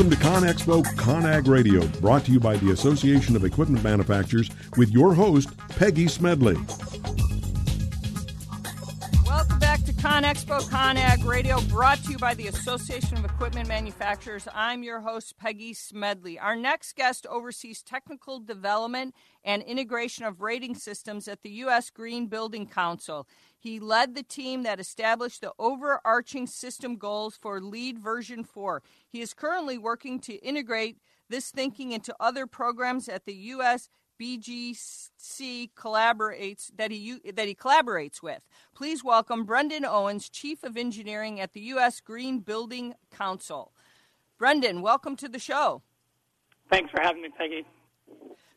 Welcome to ConExpo ConAg Radio, brought to you by the Association of Equipment Manufacturers with your host, Peggy Smedley. To ConExpo ConAg Radio, brought to you by the Association of Equipment Manufacturers. I'm your host, Peggy Smedley. Our next guest oversees technical development and integration of rating systems at the U.S. Green Building Council. He led the team that established the overarching system goals for LEED version 4. He is currently working to integrate this thinking into other programs at the U.S. BGC collaborates that he that he collaborates with. Please welcome Brendan Owens, Chief of Engineering at the U.S. Green Building Council. Brendan, welcome to the show. Thanks for having me, Peggy.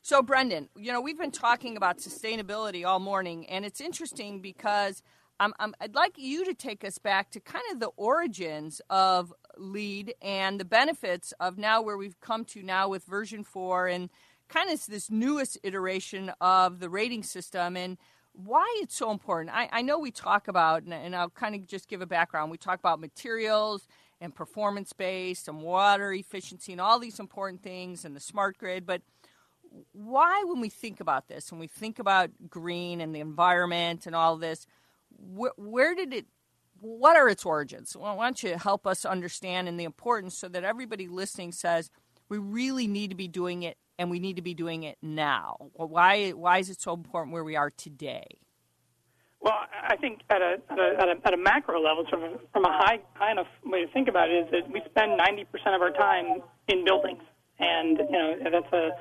So, Brendan, you know, we've been talking about sustainability all morning, and it's interesting because um, um, I'd like you to take us back to kind of the origins of LEED and the benefits of now where we've come to now with version 4 and kind of this newest iteration of the rating system and why it's so important. I, I know we talk about, and I'll kind of just give a background, we talk about materials and performance based and water efficiency and all these important things and the smart grid, but – why, when we think about this, when we think about green and the environment and all this, wh- where did it? What are its origins? Well, why don't you help us understand and the importance so that everybody listening says we really need to be doing it and we need to be doing it now. Why? Why is it so important where we are today? Well, I think at a, at a, at a, at a macro level, sort of from a high, high enough way to think about it, is that we spend 90% of our time in buildings. And, you know, that's a,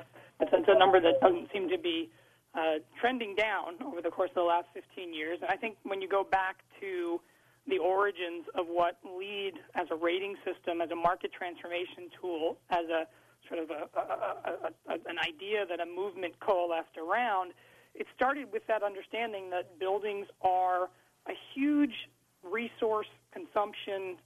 it's, it's a number that doesn't seem to be uh, trending down over the course of the last 15 years. And I think when you go back to the origins of what LEED as a rating system, as a market transformation tool, as a sort of a, a, a, an idea that a movement coalesced around, it started with that understanding that buildings are a huge resource consumption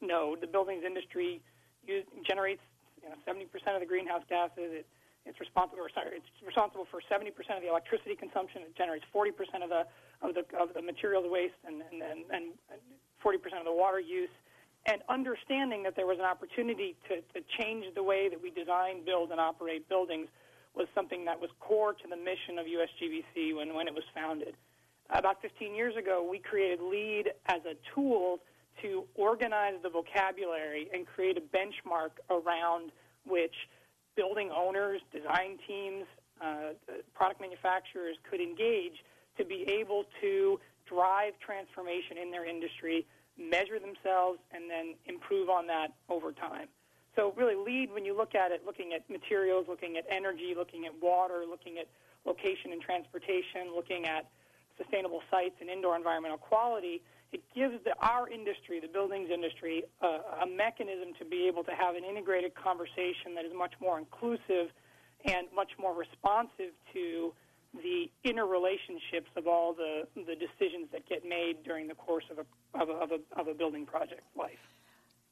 node. The buildings industry use, generates you know, 70% of the greenhouse gases. It it's responsible, or sorry, it's responsible for 70% of the electricity consumption. It generates 40% of the of the of the materials waste and and and, and 40% of the water use. And understanding that there was an opportunity to, to change the way that we design, build, and operate buildings was something that was core to the mission of USGBC when, when it was founded. About 15 years ago, we created LEED as a tool to organize the vocabulary and create a benchmark around which building owners, design teams, uh, product manufacturers could engage to be able to drive transformation in their industry, measure themselves, and then improve on that over time. So, really, LEED when you look at it, looking at materials, looking at energy, looking at water, looking at location and transportation, looking at sustainable sites and indoor environmental quality, it gives the, our industry, the buildings industry, uh, a mechanism to be able to have an integrated conversation that is much more inclusive and much more responsive to the interrelationships of all the, the decisions that get made during the course of a, of a, of a, of a building project life.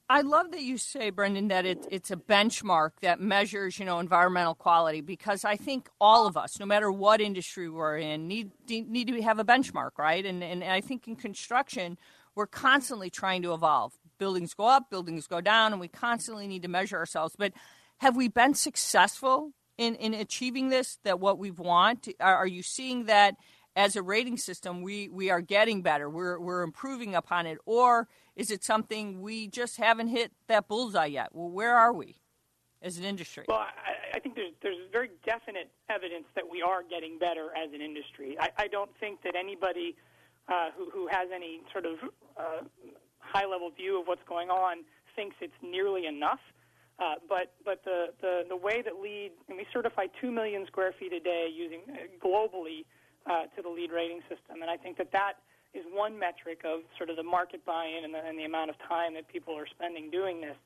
I love that you say, Brendan, that it, it's a benchmark that measures, you know, environmental quality because I think all of us, no matter what industry we're in, need need to have a benchmark, right? And and I think in construction, we're constantly trying to evolve. Buildings go up, buildings go down, and we constantly need to measure ourselves. But have we been successful in in achieving this? That what we want? Are, are you seeing that as a rating system, we we are getting better. We're we're improving upon it, or is it something we just haven't hit that bullseye yet? Well, where are we as an industry? Well, I, I think there's, there's very definite evidence that we are getting better as an industry. I, I don't think that anybody uh, who, who has any sort of uh, high level view of what's going on thinks it's nearly enough. Uh, but but the, the, the way that LEED, and we certify 2 million square feet a day using uh, globally uh, to the LEED rating system. And I think that that is one metric of sort of the market buy-in and the, and the amount of time that people are spending doing this.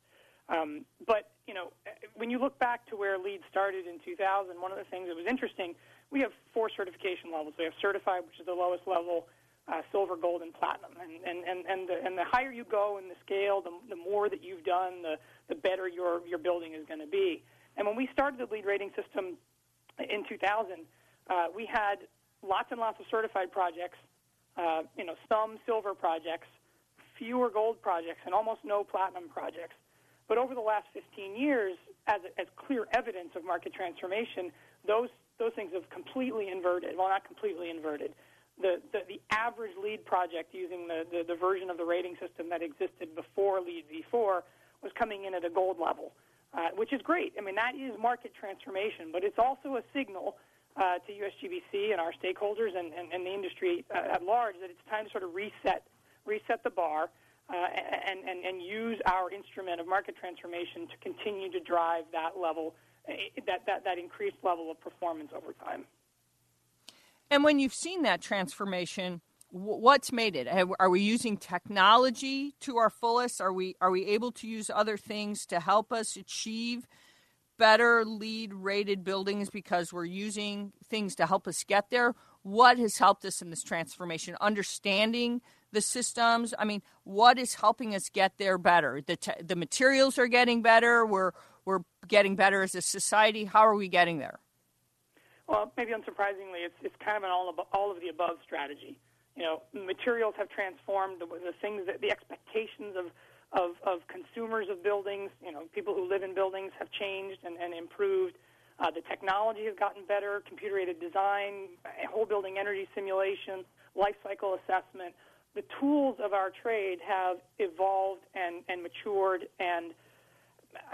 Um, but you know, when you look back to where LEED started in 2000, one of the things that was interesting, we have four certification levels. We have certified, which is the lowest level, uh, silver, gold, and platinum. And and and and the, and the higher you go in the scale, the, the more that you've done, the the better your your building is going to be. And when we started the LEED rating system in 2000, uh, we had lots and lots of certified projects uh, you know, some silver projects, fewer gold projects, and almost no platinum projects. But over the last 15 years, as, as clear evidence of market transformation, those, those things have completely inverted. Well, not completely inverted. The, the, the average LEED project using the, the, the version of the rating system that existed before LEED v4 was coming in at a gold level, uh, which is great. I mean, that is market transformation, but it's also a signal uh, to USGBC and our stakeholders and, and, and the industry uh, at large that it's time to sort of reset, reset the bar uh, and, and, and use our instrument of market transformation to continue to drive that level, eh, that, that, that increased level of performance over time. And when you've seen that transformation, what's made it? Are we using technology to our fullest? Are we are we able to use other things to help us achieve better LEED rated buildings because we're using things to help us get there? What has helped us in this transformation? Understanding the systems. I mean, what is helping us get there better? The te- the materials are getting better. We're we're getting better as a society. How are we getting there? Well, maybe unsurprisingly, it's it's kind of an all of, all of the above strategy. You know, materials have transformed the, the things that the expectations of, of of consumers of buildings. You know, people who live in buildings have changed and, and improved. Uh, the technology has gotten better, computer aided design, whole building energy simulation, life cycle assessment the tools of our trade have evolved and, and matured and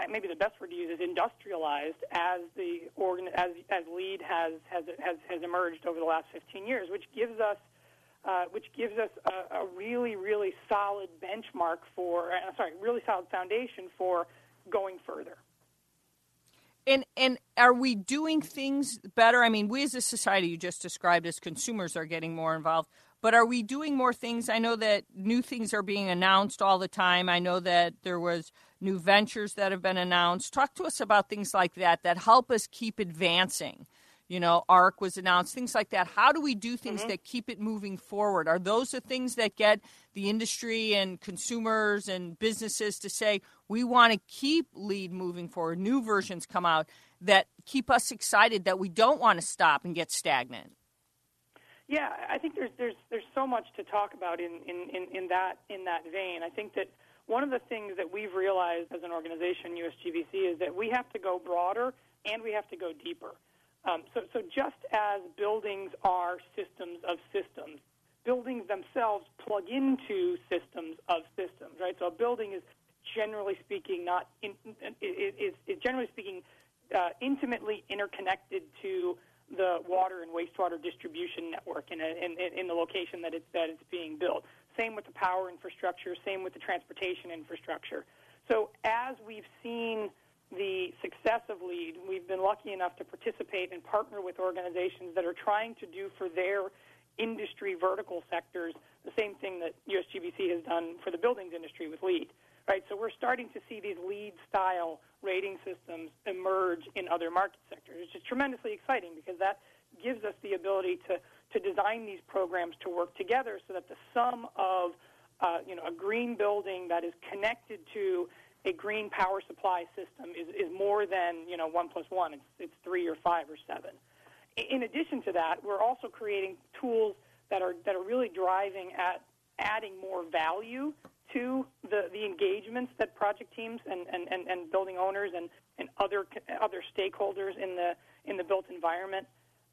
maybe the best word to use is industrialized as the organ as as LEED has has has, has emerged over the last 15 years, which gives us uh, which gives us a, a, really really solid benchmark for uh, sorry really solid foundation for going further. And and are we doing things better? I mean, we as a society, you just described as consumers, are getting more involved. But are we doing more things? I know that new things are being announced all the time. I know that there was new ventures that have been announced. Talk to us about things like that that help us keep advancing. You know, ARC was announced, things like that. How do we do things mm-hmm. that keep it moving forward? Are those the things that get the industry and consumers and businesses to say, we want to keep LEED moving forward? New versions come out that keep us excited that we don't want to stop and get stagnant. Yeah, I think there's there's there's so much to talk about in, in, in, in that in that vein. I think that one of the things that we've realized as an organization, USGBC, is that we have to go broader and we have to go deeper. Um, so, so just as buildings are systems of systems, buildings themselves plug into systems of systems, right? So a building is generally speaking not in, is, is generally speaking uh, intimately interconnected to the water and wastewater distribution network in, a, in, in the location that it's, that it's being built. Same with the power infrastructure, same with the transportation infrastructure. So as we've seen the success of LEED, we've been lucky enough to participate and partner with organizations that are trying to do for their industry vertical sectors the same thing that USGBC has done for the buildings industry with LEED right? So we're starting to see these LEED style rating systems emerge in other market sectors, which is tremendously exciting because that gives us the ability to, to design these programs to work together so that the sum of uh, you know, a green building that is connected to a green power supply system is, is more than you know one plus one. It's, it's three or five or seven. In addition to that, we're also creating tools that are that are really driving at adding more value to the, the engagements that project teams and, and, and, and building owners and, and other other stakeholders in the in the built environment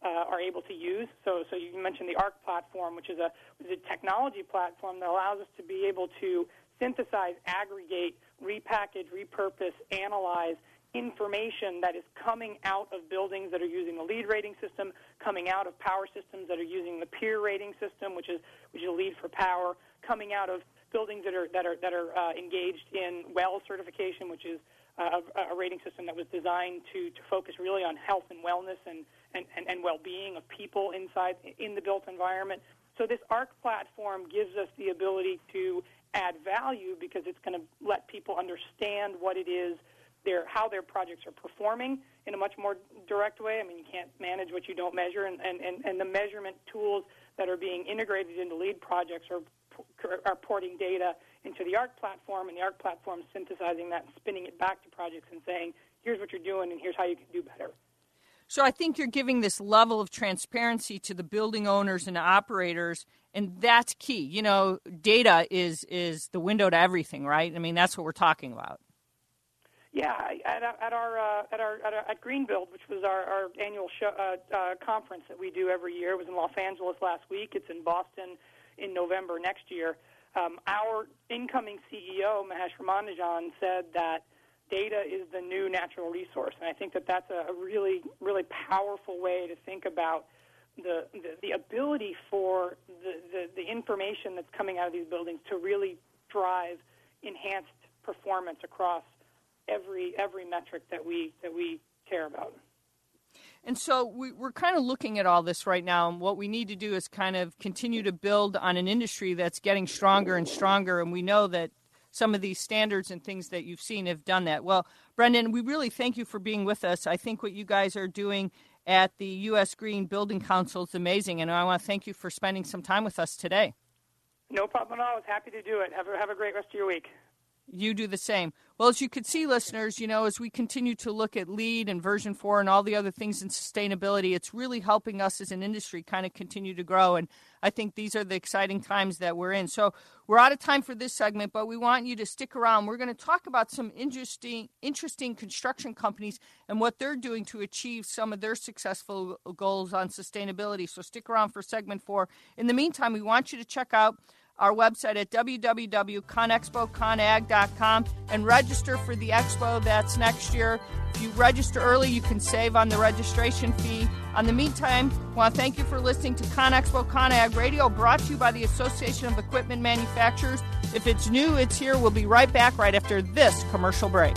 uh, are able to use. So, so you mentioned the ARC platform, which is a, is a technology platform that allows us to be able to synthesize, aggregate, repackage, repurpose, analyze information that is coming out of buildings that are using the LEED rating system, coming out of power systems that are using the PEER rating system, which is which is a LEED for power, coming out of buildings that are that are that are uh, engaged in WELL certification, which is uh, a, a, rating system that was designed to, to focus really on health and wellness and, and, and, and well-being of people inside in the built environment. So this ARC platform gives us the ability to add value because it's going to let people understand what it is their how their projects are performing in a much more direct way. I mean, you can't manage what you don't measure, and, and, and, and the measurement tools that are being integrated into LEED projects are are porting data into the ARC platform, and the ARC platform synthesizing that and spinning it back to projects and saying, here's what you're doing, and here's how you can do better. So I think you're giving this level of transparency to the building owners and operators, and that's key. You know, data is is the window to everything, right? I mean, that's what we're talking about. Yeah, at, at our uh, at our at, our, at Greenbuild, which was our, our annual show, uh, uh, conference that we do every year. It was in Los Angeles last week. It's in Boston in November next year. Um, our incoming CEO Mahesh Ramanujan said that data is the new natural resource, and I think that that's a, really really powerful way to think about the the, the ability for the, the the information that's coming out of these buildings to really drive enhanced performance across every every metric that we that we care about. And so we, are kind of looking at all this right now, and what we need to do is kind of continue to build on an industry that's getting stronger and stronger. And we know that some of these standards and things that you've seen have done that. Well, Brendan, we really thank you for being with us. I think what you guys are doing at the U.S. Green Building Council is amazing, and I want to thank you for spending some time with us today. No problem at all. I was happy to do it. Have a, have a great rest of your week. You do the same. Well, as you can see, listeners, you know, as we continue to look at LEED and version four and all the other things in sustainability, it's really helping us as an industry kind of continue to grow. And I think these are the exciting times that we're in. So we're out of time for this segment, but we want you to stick around. We're going to talk about some interesting, interesting construction companies and what they're doing to achieve some of their successful goals on sustainability. So stick around for segment four. In the meantime, we want you to check out our website at www.conexpoconag.com and register for the expo that's next year. If you register early, you can save on the registration fee. In the meantime, I want to thank you for listening to ConExpo ConAg Radio, brought to you by the Association of Equipment Manufacturers. If it's new, it's here. We'll be right back right after this commercial break.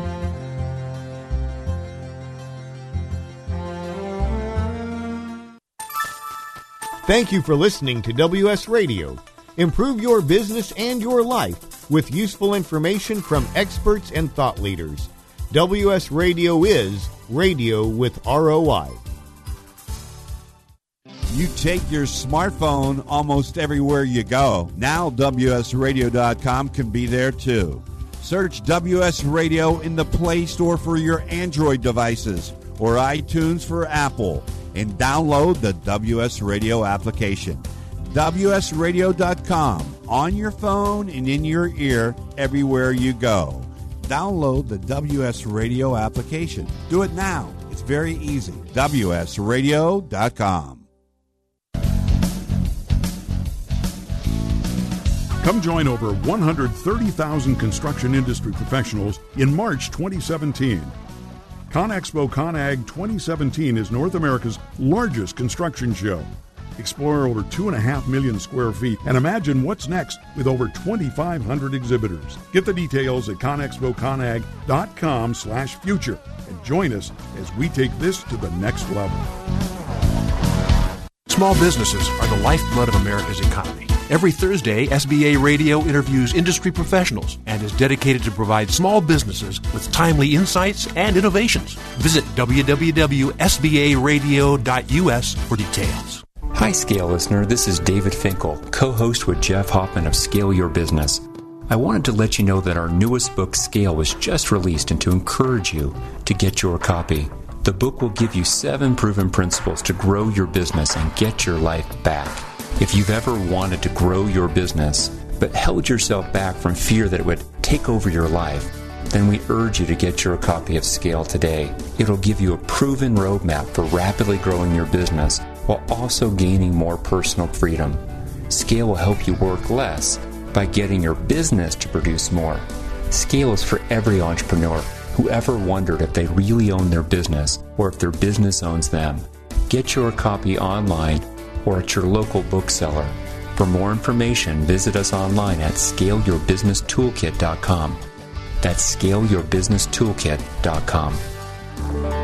Thank you for listening to WS Radio. Improve your business and your life with useful information from experts and thought leaders. WS Radio is radio with ROI. You take your smartphone almost everywhere you go. Now, WSRadio.com can be there too. Search WS Radio in the Play Store for your Android devices or iTunes for Apple and download the WS Radio application. WSRadio.com on your phone and in your ear everywhere you go. Download the WS Radio application. Do it now. It's very easy. WSRadio.com. Come join over 130,000 construction industry professionals in March 2017 ConExpo ConAg 2017 is North America's largest construction show. Explore over 2.5 million square feet and imagine what's next with over 2,500 exhibitors. Get the details at conexpoconag.com slash future and join us as we take this to the next level. Small businesses are the lifeblood of America's economy. Every Thursday, SBA Radio interviews industry professionals and is dedicated to provide small businesses with timely insights and innovations. Visit www.sbaradio.us for details. Hi, Scale listener. This is David Finkel, co host with Jeff Hoffman of Scale Your Business. I wanted to let you know that our newest book, Scale, was just released and to encourage you to get your copy. The book will give you seven proven principles to grow your business and get your life back. If you've ever wanted to grow your business, but held yourself back from fear that it would take over your life, then we urge you to get your copy of Scale today. It'll give you a proven roadmap for rapidly growing your business while also gaining more personal freedom. Scale will help you work less by getting your business to produce more. Scale is for every entrepreneur who ever wondered if they really own their business or if their business owns them. Get your copy online or at your local bookseller. For more information, visit us online at scaleyourbusinesstoolkit.com. That's scaleyourbusinesstoolkit.com.